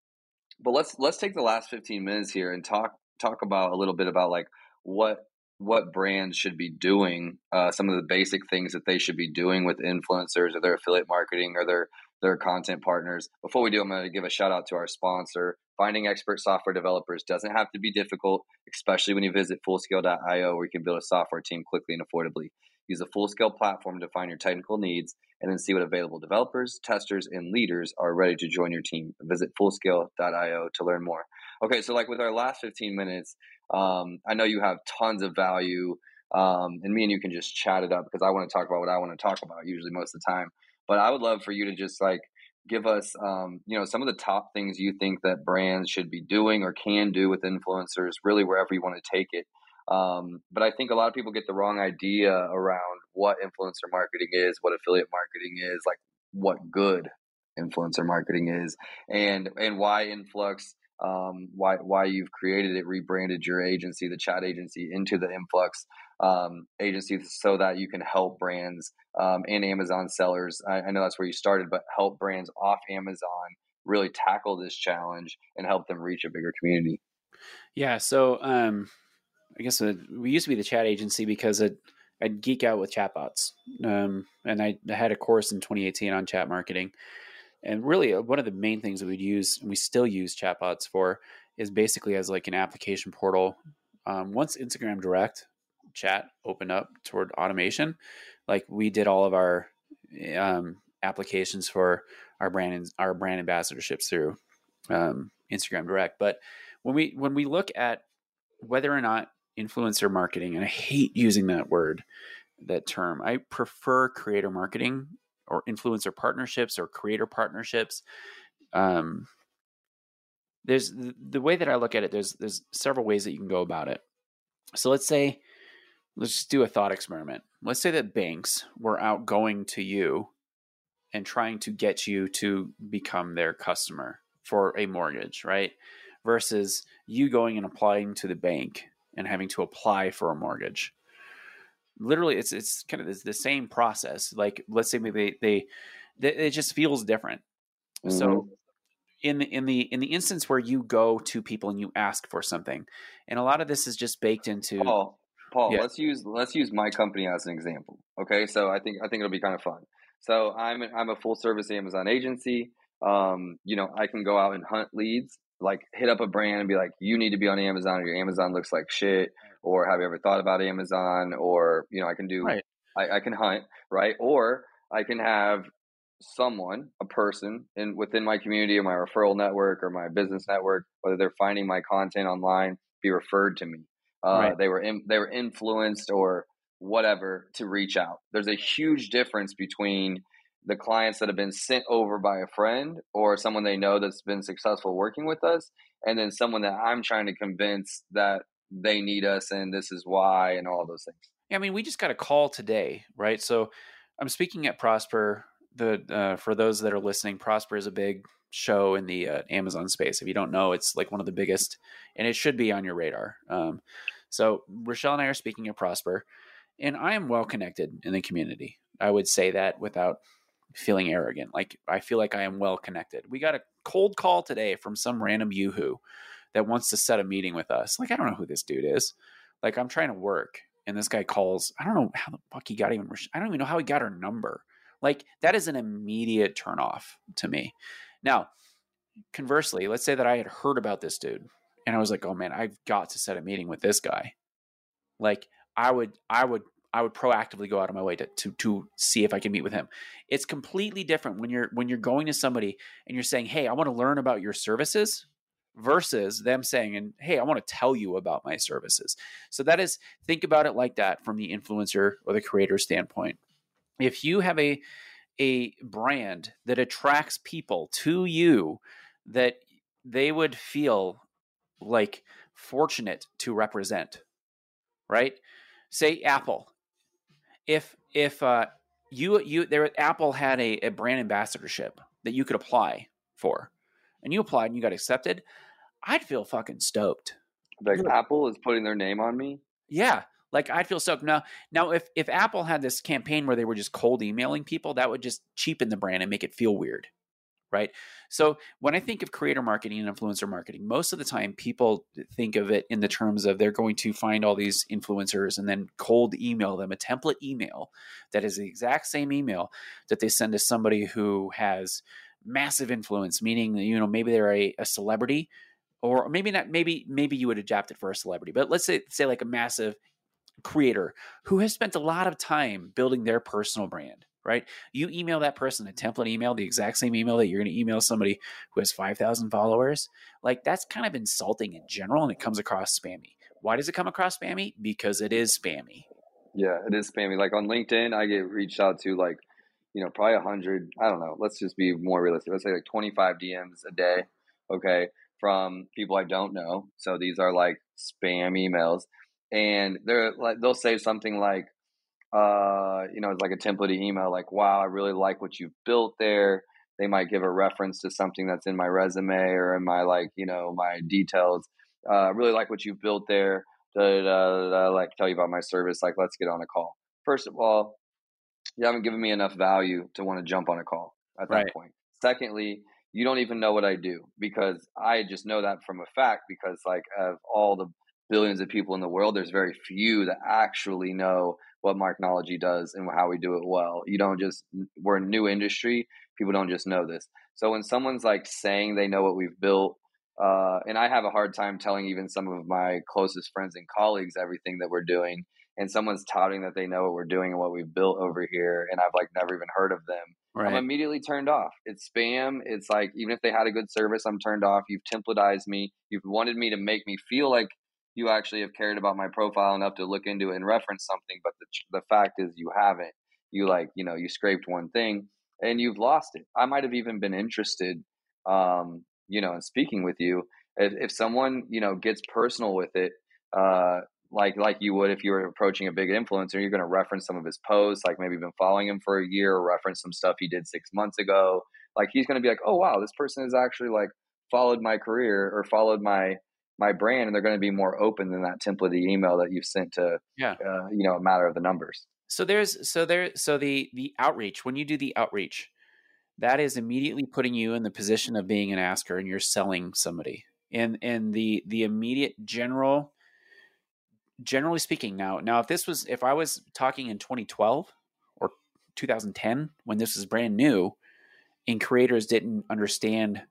but let's let's take the last 15 minutes here and talk talk about a little bit about like what what brands should be doing, uh, some of the basic things that they should be doing with influencers or their affiliate marketing or their their content partners. Before we do, I'm going to give a shout out to our sponsor. Finding expert software developers doesn't have to be difficult, especially when you visit fullscale.io where you can build a software team quickly and affordably. Use a Fullscale platform to find your technical needs and then see what available developers, testers, and leaders are ready to join your team. Visit fullscale.io to learn more. Okay, so like with our last 15 minutes, um, I know you have tons of value, um, and me and you can just chat it up because I want to talk about what I want to talk about usually most of the time. But I would love for you to just like give us, um, you know, some of the top things you think that brands should be doing or can do with influencers, really wherever you want to take it. Um, but I think a lot of people get the wrong idea around what influencer marketing is, what affiliate marketing is, like what good influencer marketing is, and and why Influx um, why why you've created it, rebranded your agency, the chat agency, into the Influx um, agency, so that you can help brands um, and Amazon sellers. I, I know that's where you started, but help brands off Amazon really tackle this challenge and help them reach a bigger community. Yeah. So um, I guess uh, we used to be the chat agency because it, I'd geek out with chatbots, um, and I, I had a course in 2018 on chat marketing. And really, uh, one of the main things that we'd use, and we still use chatbots for, is basically as like an application portal. Um, once Instagram Direct chat opened up toward automation, like we did all of our um, applications for our brand our brand ambassadorships through um, Instagram Direct. But when we when we look at whether or not influencer marketing, and I hate using that word, that term, I prefer creator marketing or influencer partnerships or creator partnerships. Um, there's the, way that I look at it. There's there's several ways that you can go about it. So let's say let's just do a thought experiment. Let's say that banks were out going to you and trying to get you to become their customer for a mortgage, right? Versus you going and applying to the bank and having to apply for a mortgage. Literally it's it's kind of the same process. Like let's say maybe they, they it just feels different. Mm-hmm. so in the in the in the instance where you go to people and you ask for something and a lot of this is just baked into paul paul yeah. let's use let's use my company as an example okay? So i think i think it'll be kind of fun. So i'm i'm a full service amazon agency. Um you know i can go out and hunt leads like hit up a brand and be like you need to be on amazon or your amazon looks like shit or have you ever thought about Amazon? Or you know, I can do right. I, I can hunt, right? Or I can have someone, a person in within my community or my referral network or my business network, whether they're finding my content online, be referred to me. Uh, right. They were in, they were influenced or whatever to reach out. There's a huge difference between the clients that have been sent over by a friend or someone they know that's been successful working with us, and then someone that I'm trying to convince that they need us and this is why and all those things. Yeah, I mean, we just got a call today, right? So I'm speaking at Prosper. The uh, for those that are listening, Prosper is a big show in the uh, Amazon space. If you don't know, it's like one of the biggest, and it should be on your radar. Um, so Rochelle and I are speaking at Prosper, and I am well connected in the community. I would say that without feeling arrogant. Like I feel like I am well connected. We got a cold call today from some random yoo-hoo that wants to set a meeting with us. Like, I don't know who this dude is. Like, I'm trying to work, and this guy calls. I don't know how the fuck he got even. I don't even know how he got her number. Like, that is an immediate turnoff to me. Now, conversely, let's say that I had heard about this dude, and I was like, oh man, I've got to set a meeting with this guy. Like, I would, I would I would proactively go out of my way to, to to see if I can meet with him. It's completely different when you're when you're going to somebody and you're saying, "Hey, I want to learn about your services." versus them saying and hey i want to tell you about my services so that is think about it like that from the influencer or the creator standpoint if you have a a brand that attracts people to you that they would feel like fortunate to represent right say apple if if uh you you there apple had a, a brand ambassadorship that you could apply for and you applied and you got accepted I'd feel fucking stoked. Like Apple is putting their name on me. Yeah, like I'd feel stoked. Now, now if if Apple had this campaign where they were just cold emailing people, that would just cheapen the brand and make it feel weird, right? So when I think of creator marketing and influencer marketing, most of the time people think of it in the terms of they're going to find all these influencers and then cold email them a template email that is the exact same email that they send to somebody who has massive influence, meaning you know maybe they're a, a celebrity or maybe not maybe maybe you would adapt it for a celebrity but let's say say like a massive creator who has spent a lot of time building their personal brand right? You email that person a template email the exact same email that you're going to email somebody who has 5000 followers like that's kind of insulting in general and it comes across spammy. Why does it come across spammy? Because it is spammy. Yeah it is spammy. Like on linkedin i get reached out to like you know probably 100 i don't know let's just be more realistic. Let's say like 25 dms a day okay from people I don't know. So these are like spam emails, and they're like they'll say something like, uh, you know, it's like a template email, like, "Wow, I really like what you've built there." They might give a reference to something that's in my resume or in my like, you know, my details. Uh, really like what you've built there. Da, da, da, like tell you about my service. Like, let's get on a call. First of all, you haven't given me enough value to want to jump on a call at that point. Secondly, you don't even know what I do because I just know that from a fact because like of all the billions of people in the world, there's very few that actually know what Marknology does and how we do it well. You don't just we're a new industry, people don't just know this. So when someone's like saying they know what we've built, uh, and I have a hard time telling even some of my closest friends and colleagues everything that we're doing, and someone's touting that they know what we're doing and what we've built over here, and I've like never even heard of them Right. I'm immediately turned off. It's spam. It's like even if they had a good service, I'm turned off. You've templatized me. You've wanted me to make me feel like you actually have cared about my profile enough to look into it and reference something, but the the fact is you haven't. You like you know you scraped one thing and you've lost it. I might have even been interested, um, you know, in speaking with you if, if someone you know gets personal with it. Uh, like like you would if you were approaching a big influencer you're going to reference some of his posts like maybe been following him for a year or reference some stuff he did six months ago like he's going to be like oh wow this person has actually like followed my career or followed my my brand and they're going to be more open than that templated email that you've sent to yeah. uh, you know a matter of the numbers. So there's so there so the the outreach when you do the outreach that is immediately putting you in the position of being an asker and you're selling somebody. And and the the immediate general generally speaking now now if this was if i was talking in 2012 or 2010 when this was brand new and creators didn't understand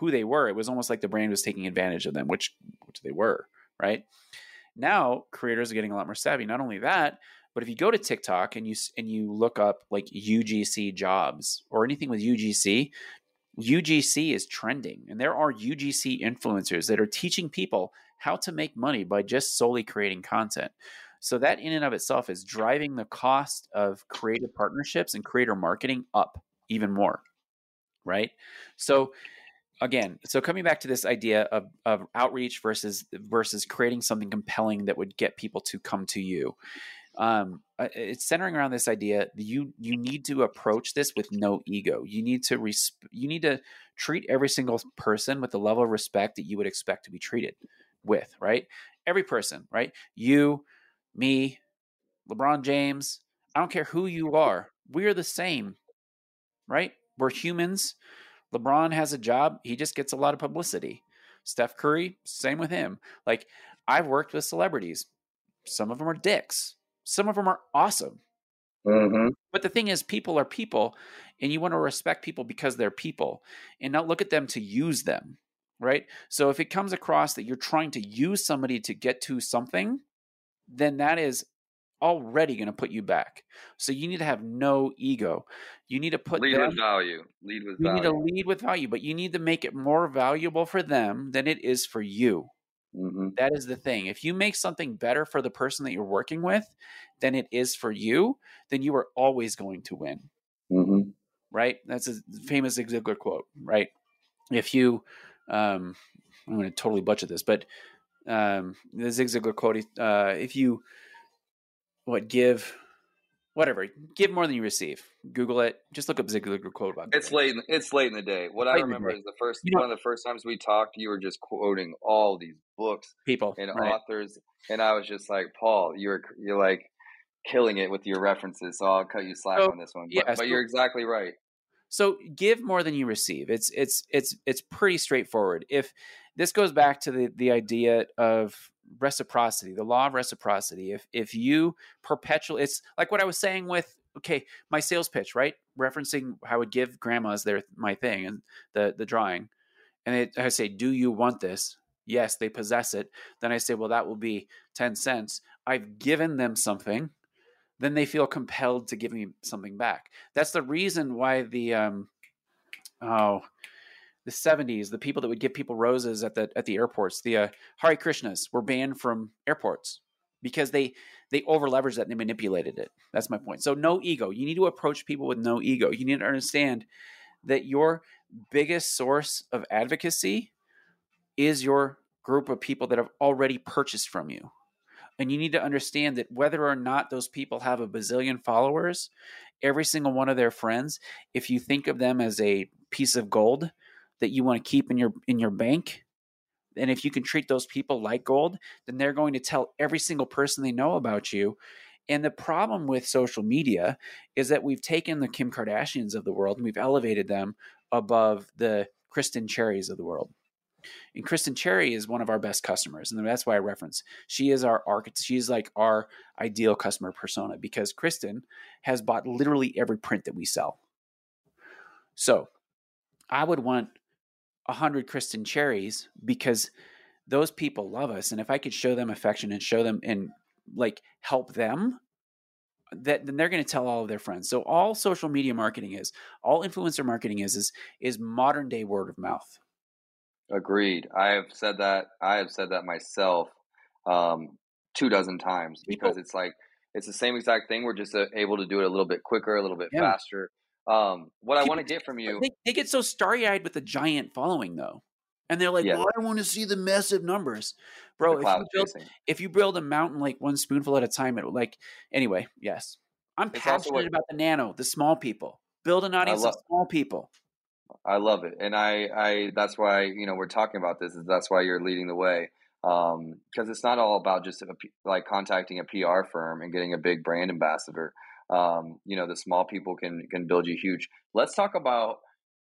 who they were it was almost like the brand was taking advantage of them which which they were right now creators are getting a lot more savvy not only that but if you go to tiktok and you and you look up like ugc jobs or anything with ugc UGC is trending, and there are UGC influencers that are teaching people how to make money by just solely creating content. So, that in and of itself is driving the cost of creative partnerships and creator marketing up even more. Right. So, again, so coming back to this idea of, of outreach versus versus creating something compelling that would get people to come to you um, it's centering around this idea you you need to approach this with no ego. You need to res- you need to treat every single person with the level of respect that you would expect to be treated with right? Every person right? You me lebron james i don't care who you are we're the same right? We're humans lebron has a job he just gets a lot of publicity steph curry same with him like i've worked with celebrities some of them are dicks some of them are awesome. Mm-hmm. But the thing is, people are people, and you want to respect people because they're people and not look at them to use them. Right. So if it comes across that you're trying to use somebody to get to something, then that is already going to put you back. So you need to have no ego. You need to put lead them, with value. Lead with you value. need to lead with value, but you need to make it more valuable for them than it is for you. Mm-hmm. That is the thing. If you make something better for the person that you're working with than it is for you, then you are always going to win. Mm-hmm. Right? That's a famous Zig Ziglar quote, right? If you, um, I'm going to totally butcher this, but um, the Zig Ziglar quote, uh, if you, what, give whatever. Give more than you receive. Google it. Just look up Ziglar quote about. It's late. In, it's late in the day. What I remember is the first you know, one of the first times we talked. You were just quoting all these books, people, and right. authors, and I was just like, Paul, you're you're like killing it with your references. So I'll cut you slack so, on this one. But, yeah, but so, you're exactly right. So give more than you receive. It's it's it's it's pretty straightforward. If this goes back to the the idea of reciprocity, the law of reciprocity. If if you perpetually, it's like what I was saying with okay, my sales pitch, right? Referencing how I would give grandmas their my thing and the the drawing, and I say, "Do you want this?" Yes, they possess it. Then I say, "Well, that will be ten cents." I've given them something. Then they feel compelled to give me something back. That's the reason why the um, oh, the 70s, the people that would give people roses at the at the airports, the uh, Hare Krishnas were banned from airports because they they over leveraged that and they manipulated it. That's my point. So no ego. You need to approach people with no ego. You need to understand that your biggest source of advocacy is your group of people that have already purchased from you. And you need to understand that whether or not those people have a bazillion followers, every single one of their friends, if you think of them as a piece of gold that you want to keep in your in your bank, and if you can treat those people like gold, then they're going to tell every single person they know about you. And the problem with social media is that we've taken the Kim Kardashians of the world and we've elevated them above the kristen Cherries of the world. And kristen Cherry is one of our best customers, and that's why I reference. She is our architect. She's like our ideal customer persona because kristen has bought literally every print that we sell. So, I would want 100 Kristen cherries because those people love us. And if I could show them affection and show them and like help them, that then they're going to tell all of their friends. So all social media marketing is, all influencer marketing is, is, is modern day word of mouth. Agreed. I have said that. I have said that myself um, two dozen times because it's like it's the same exact thing. We're just uh, able to do it a little bit quicker, a little bit yeah. faster. Um, what People, I want to get from you, they, they get so starry eyed with the giant following, though, and they're like, yeah. "Well, I want to see the massive numbers, bro." If you, build, if you, build, a mountain like one spoonful at a time, it like anyway. Yes, I'm it's passionate what, about the nano, the small people. Build an audience love, of small people. I love it, and I, I that's why you know we're talking about this. Is that's why you're leading the way Um, because um, it's not all about just a, like contacting a PR firm and getting a big brand ambassador um, you know the small people can can build you huge let's talk about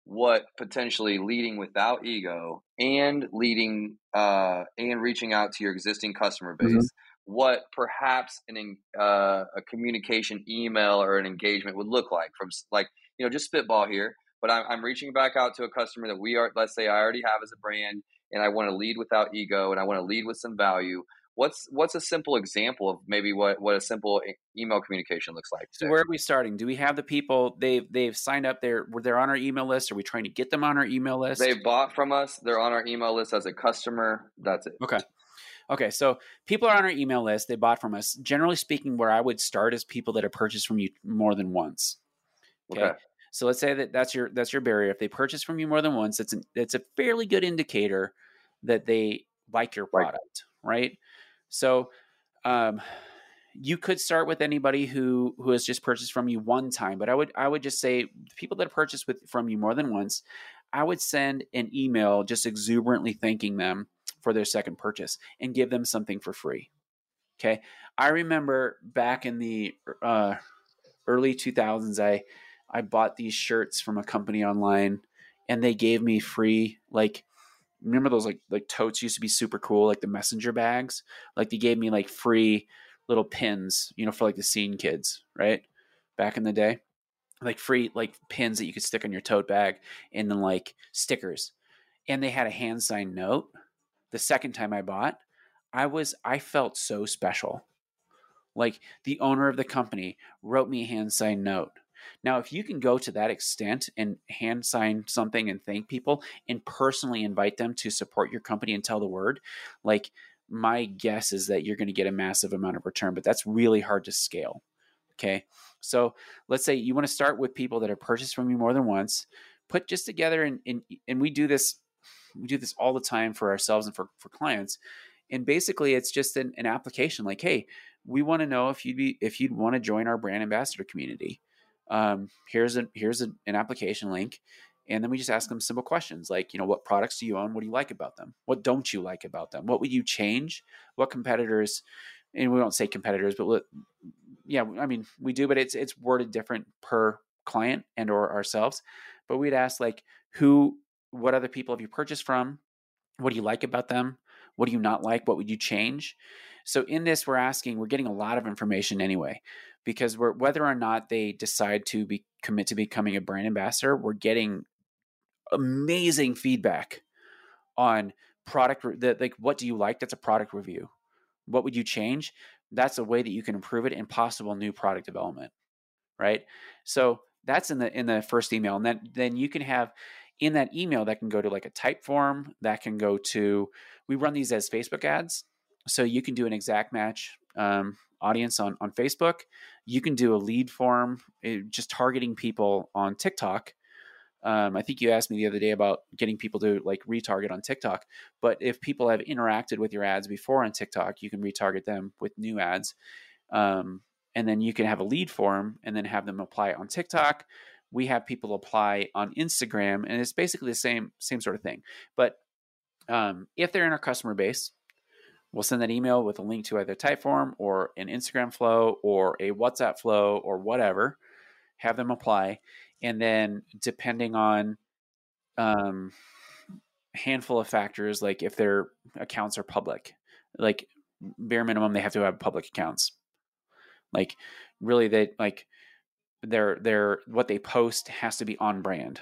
what potentially leading without ego and leading uh, and reaching out to your existing customer base mm-hmm. what perhaps an uh, a communication email or an engagement would look like from like you know just spitball here but I'm, I'm reaching back out to a customer that we are let's say i already have as a brand and i want to lead without ego and i want to lead with some value what's what's a simple example of maybe what what a simple email communication looks like? So where are we starting? Do we have the people they've they've signed up they're they're on our email list? Are we trying to get them on our email list? They bought from us. They're on our email list as a customer. That's it. Okay. Okay so people are on our email list. They bought from us. Generally speaking where i would start is people that have purchased from you more than once. Okay, okay. so let's say that that's your that's your barrier. If they purchase from you more than once it's an it's a fairly good indicator that they like your product right, right? So um, you could start with anybody who who has just purchased from you one time, but I would I would just say people that purchase with from you more than once, I would send an email just exuberantly thanking them for their second purchase and give them something for free. Okay, I remember back in the uh, early 2000s, I I bought these shirts from a company online, and they gave me free like remember those like like totes used to be super cool, like the messenger bags. Like they gave me like free little pins, you know, for like the scene kids, right? Back in the day. Like free like pins that you could stick on your tote bag and then like stickers. And they had a hand signed note. The second time I bought, I was I felt so special. Like the owner of the company wrote me a hand signed note now, if you can go to that extent and hand sign something and thank people and personally invite them to support your company and tell the word, like my guess is that you're going to get a massive amount of return, but that's really hard to scale. Okay. So let's say you want to start with people that have purchased from you more than once, put just together and, and, and we do this, we do this all the time for ourselves and for, for clients. And basically it's just an, an application like, Hey, we want to know if you'd be, if you'd want to join our brand ambassador community um, here's a here's a, an application link and then we just ask them simple questions like you know what products do you own what do you like about them what don't you like about them what would you change what competitors and we don't say competitors but yeah i mean we do but it's it's worded different per client and or ourselves, but we'd ask like who what other people have you purchased from? What do you like about them? What do you not like? What would you change? So in this, we're asking, we're getting a lot of information anyway, because we're whether or not they decide to be commit to becoming a brand ambassador, we're getting amazing feedback on product that like what do you like? That's a product review. What would you change? That's a way that you can improve it and possible new product development. Right. So that's in the in the first email. And then then you can have in that email that can go to like a Typeform, that can go to we run these as Facebook ads. So you can do an exact match um, audience on, on Facebook. You can do a lead form, it, eh, just targeting people on TikTok. Um, I think you asked me the other day about getting people to like retarget on TikTok. But if people have interacted with your ads before on TikTok, you can retarget them with new ads. Um, and then you can have a lead form and then have them apply on TikTok. We have people apply on Instagram, and it's basically the same same sort of thing. But um, if they're in our customer base, we'll send that email with a link to either Typeform or an Instagram flow or a WhatsApp flow or whatever. Have them apply, and then depending on um, handful of factors, like if their accounts are public, like bare minimum they have to have public accounts. Like really, they like their their what they post has to be on brand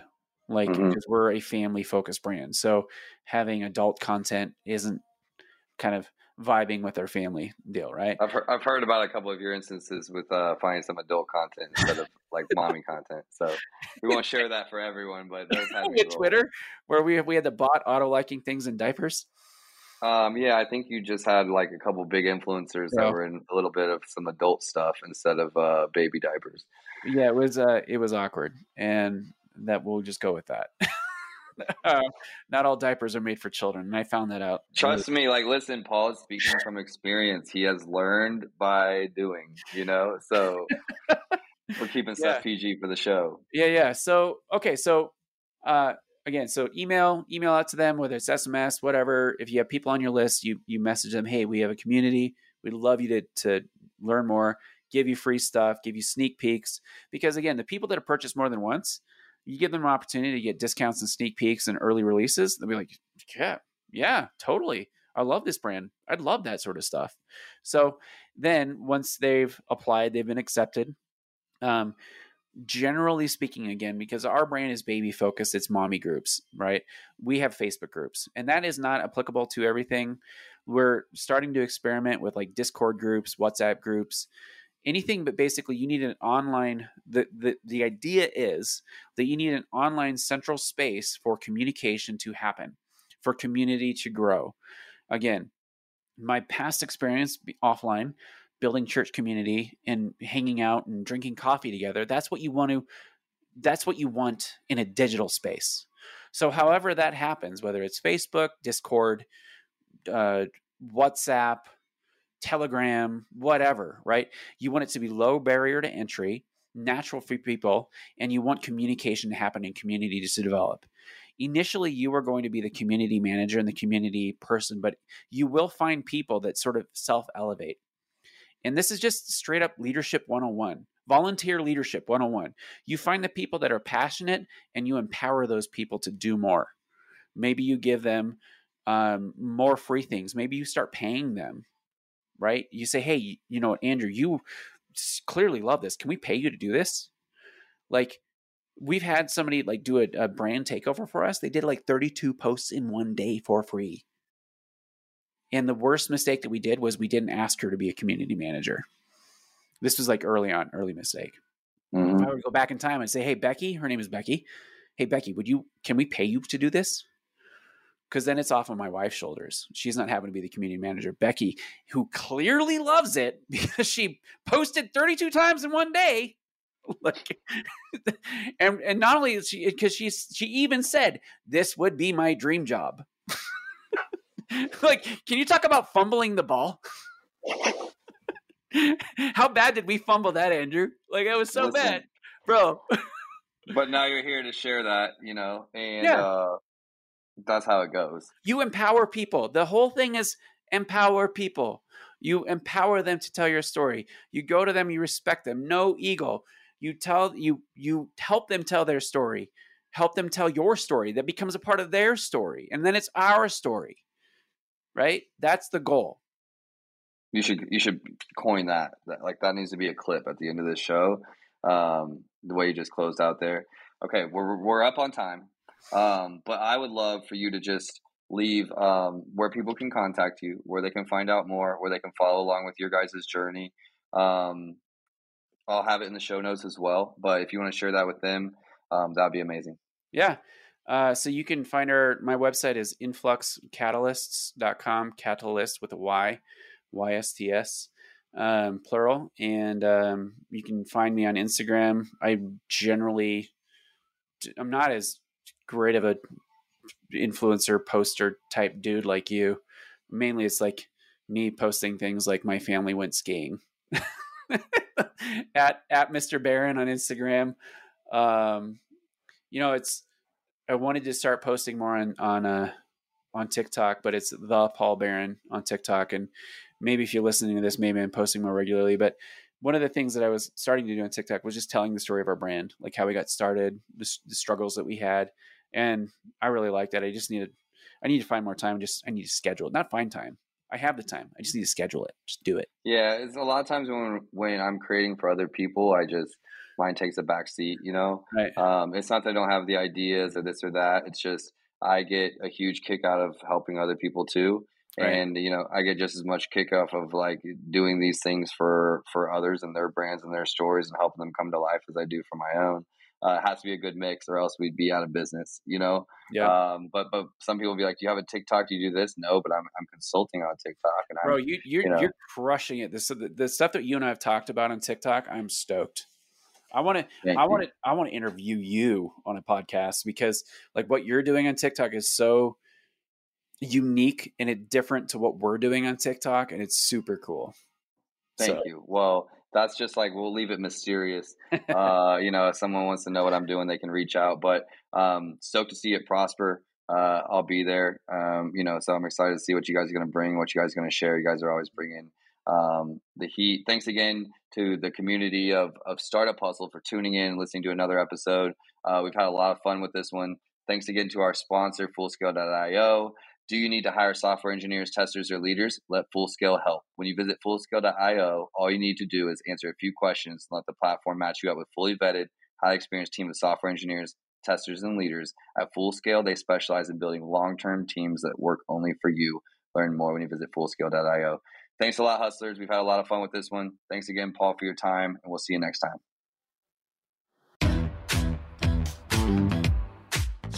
like mm-hmm. we're a family focused brand so having adult content isn't kind of vibing with their family deal right i've heard, I've heard about a couple of your instances with uh, finding some adult content instead of like mommy content so we won't share that for everyone but those with twitter where we we had the bot auto liking things in diapers um, yeah, I think you just had like a couple big influencers yeah. that were in a little bit of some adult stuff instead of uh, baby diapers. Yeah, it was uh, it was awkward, and that we'll just go with that. uh, not all diapers are made for children, and I found that out. Trust me, like listen, Paul is speaking from experience. He has learned by doing, you know. So we're keeping stuff yeah. PG for the show. Yeah, yeah. So okay, so uh, again, so email email out to them whether it's SMS, whatever. If you have people on your list, you you message them, hey, we have a community. We'd love you to to learn more, give you free stuff, give you sneak peeks. Because again, the people that have purchased more than once, you give them an opportunity to get discounts and sneak peeks and early releases, they'll be like, yeah, yeah, totally. I love this brand. I'd love that sort of stuff. So then once they've applied, they've been accepted. Um, generally speaking, again, because our brand is baby focused, it's mommy groups, right? We have Facebook groups, and that is not applicable to everything. We're starting to experiment with like Discord groups, WhatsApp groups, anything but basically you need an online the, the the idea is that you need an online central space for communication to happen for community to grow. Again my past experience offline building church community and hanging out and drinking coffee together that's what you want to that's what you want in a digital space. So however that happens whether it's facebook discord uh, whatsapp Telegram, whatever, right? You want it to be low barrier to entry, natural for people, and you want communication to happen in communities to develop. Initially, you are going to be the community manager and the community person, but you will find people that sort of self elevate. And this is just straight up leadership 101, volunteer leadership 101. You find the people that are passionate and you empower those people to do more. Maybe you give them um, more free things. Maybe you start paying them right? You say, hey, you know, Andrew, you clearly love this. Can we pay you to do this? Like, we've had somebody like do a, a brand takeover for us. They did like 32 posts in one day for free. And the worst mistake that we did was we didn't ask her to be a community manager. This was like early on, early mistake. Mm-hmm. I would go back in time and say, "Hey, Becky, her name is Becky. Hey, Becky, would you? Can we pay you to do this?" Because then it's off on my wife's shoulders. She's not having to be the community manager. Becky, who clearly loves it because she posted 32 times in one day. like and and not only is she because she's she even said this would be my dream job. like, can you talk about fumbling the ball? How bad did we fumble that, Andrew? Like it was so Listen, bad, bro. but now you're here to share that, you know, and yeah. uh that's how it goes. You empower people. The whole thing is empower people. You empower them to tell your story. You go to them, you respect them. No ego. you tell you you help them tell their story help them tell your story that becomes a part of their story and then it's our story right that's the goal you should you should coin that. that like that needs to be a clip at the end of this show um, the way you just closed out there okay we're, we're up on time um, but i would love for you to just leave um, where people can contact you where they can find out more where they can follow along with your guys' journey um, i'll have it in the show notes as well but if you want to share that with them um, that'd be amazing yeah. Uh, so you can find our, my website is influxcatalysts.com, catalyst with a Y, Y-S-T-S, um, plural. And um, you can find me on Instagram. I generally, I'm not as great of a influencer poster type dude like you. Mainly it's like me posting things like my family went skiing at, at Mr. Baron on Instagram. Um, you know, it's I wanted to start posting more on on uh on TikTok, but it's the Paul Baron on TikTok, and maybe if you're listening to this, maybe I'm posting more regularly. But one of the things that I was starting to do on TikTok was just telling the story of our brand, like how we got started, the, the struggles that we had, and I really liked that. I just needed, I need to find more time. Just I need to schedule it, not find time. I have the time. I just need to schedule it. Just do it. Yeah, it's a lot of times when when I'm creating for other people, I just mine takes a back seat, you know? Right. Um, it's not that I don't have the ideas or this or that. It's just I get a huge kick out of helping other people too. Right. And you know, I get just as much kick off of like doing these things for for others and their brands and their stories and helping them come to life as I do for my own. Uh, it has to be a good mix, or else we'd be out of business, you know. Yeah. Um, but but some people will be like, "Do you have a TikTok? Do you do this?" No, but I'm I'm consulting on TikTok, and bro, I'm, you you're you know, you're crushing it. This the, the stuff that you and I have talked about on TikTok. I'm stoked. I want to I want to I want to interview you on a podcast because like what you're doing on TikTok is so unique and it different to what we're doing on TikTok and it's super cool. Thank so. you. Well, that's just like we'll leave it mysterious. uh, you know, if someone wants to know what I'm doing, they can reach out. But um, stoked to see it prosper. Uh, I'll be there. Um, you know, so I'm excited to see what you guys are going to bring, what you guys are going to share. You guys are always bringing um, the heat. Thanks again to the community of, of Startup Hustle for tuning in and listening to another episode. Uh, we've had a lot of fun with this one. Thanks again to our sponsor, Fullscale.io. Do you need to hire software engineers, testers, or leaders? Let Fullscale help. When you visit Fullscale.io, all you need to do is answer a few questions and let the platform match you up with fully vetted, highly experienced team of software engineers, testers, and leaders. At Fullscale, they specialize in building long term teams that work only for you. Learn more when you visit Fullscale.io. Thanks a lot, hustlers. We've had a lot of fun with this one. Thanks again, Paul, for your time, and we'll see you next time.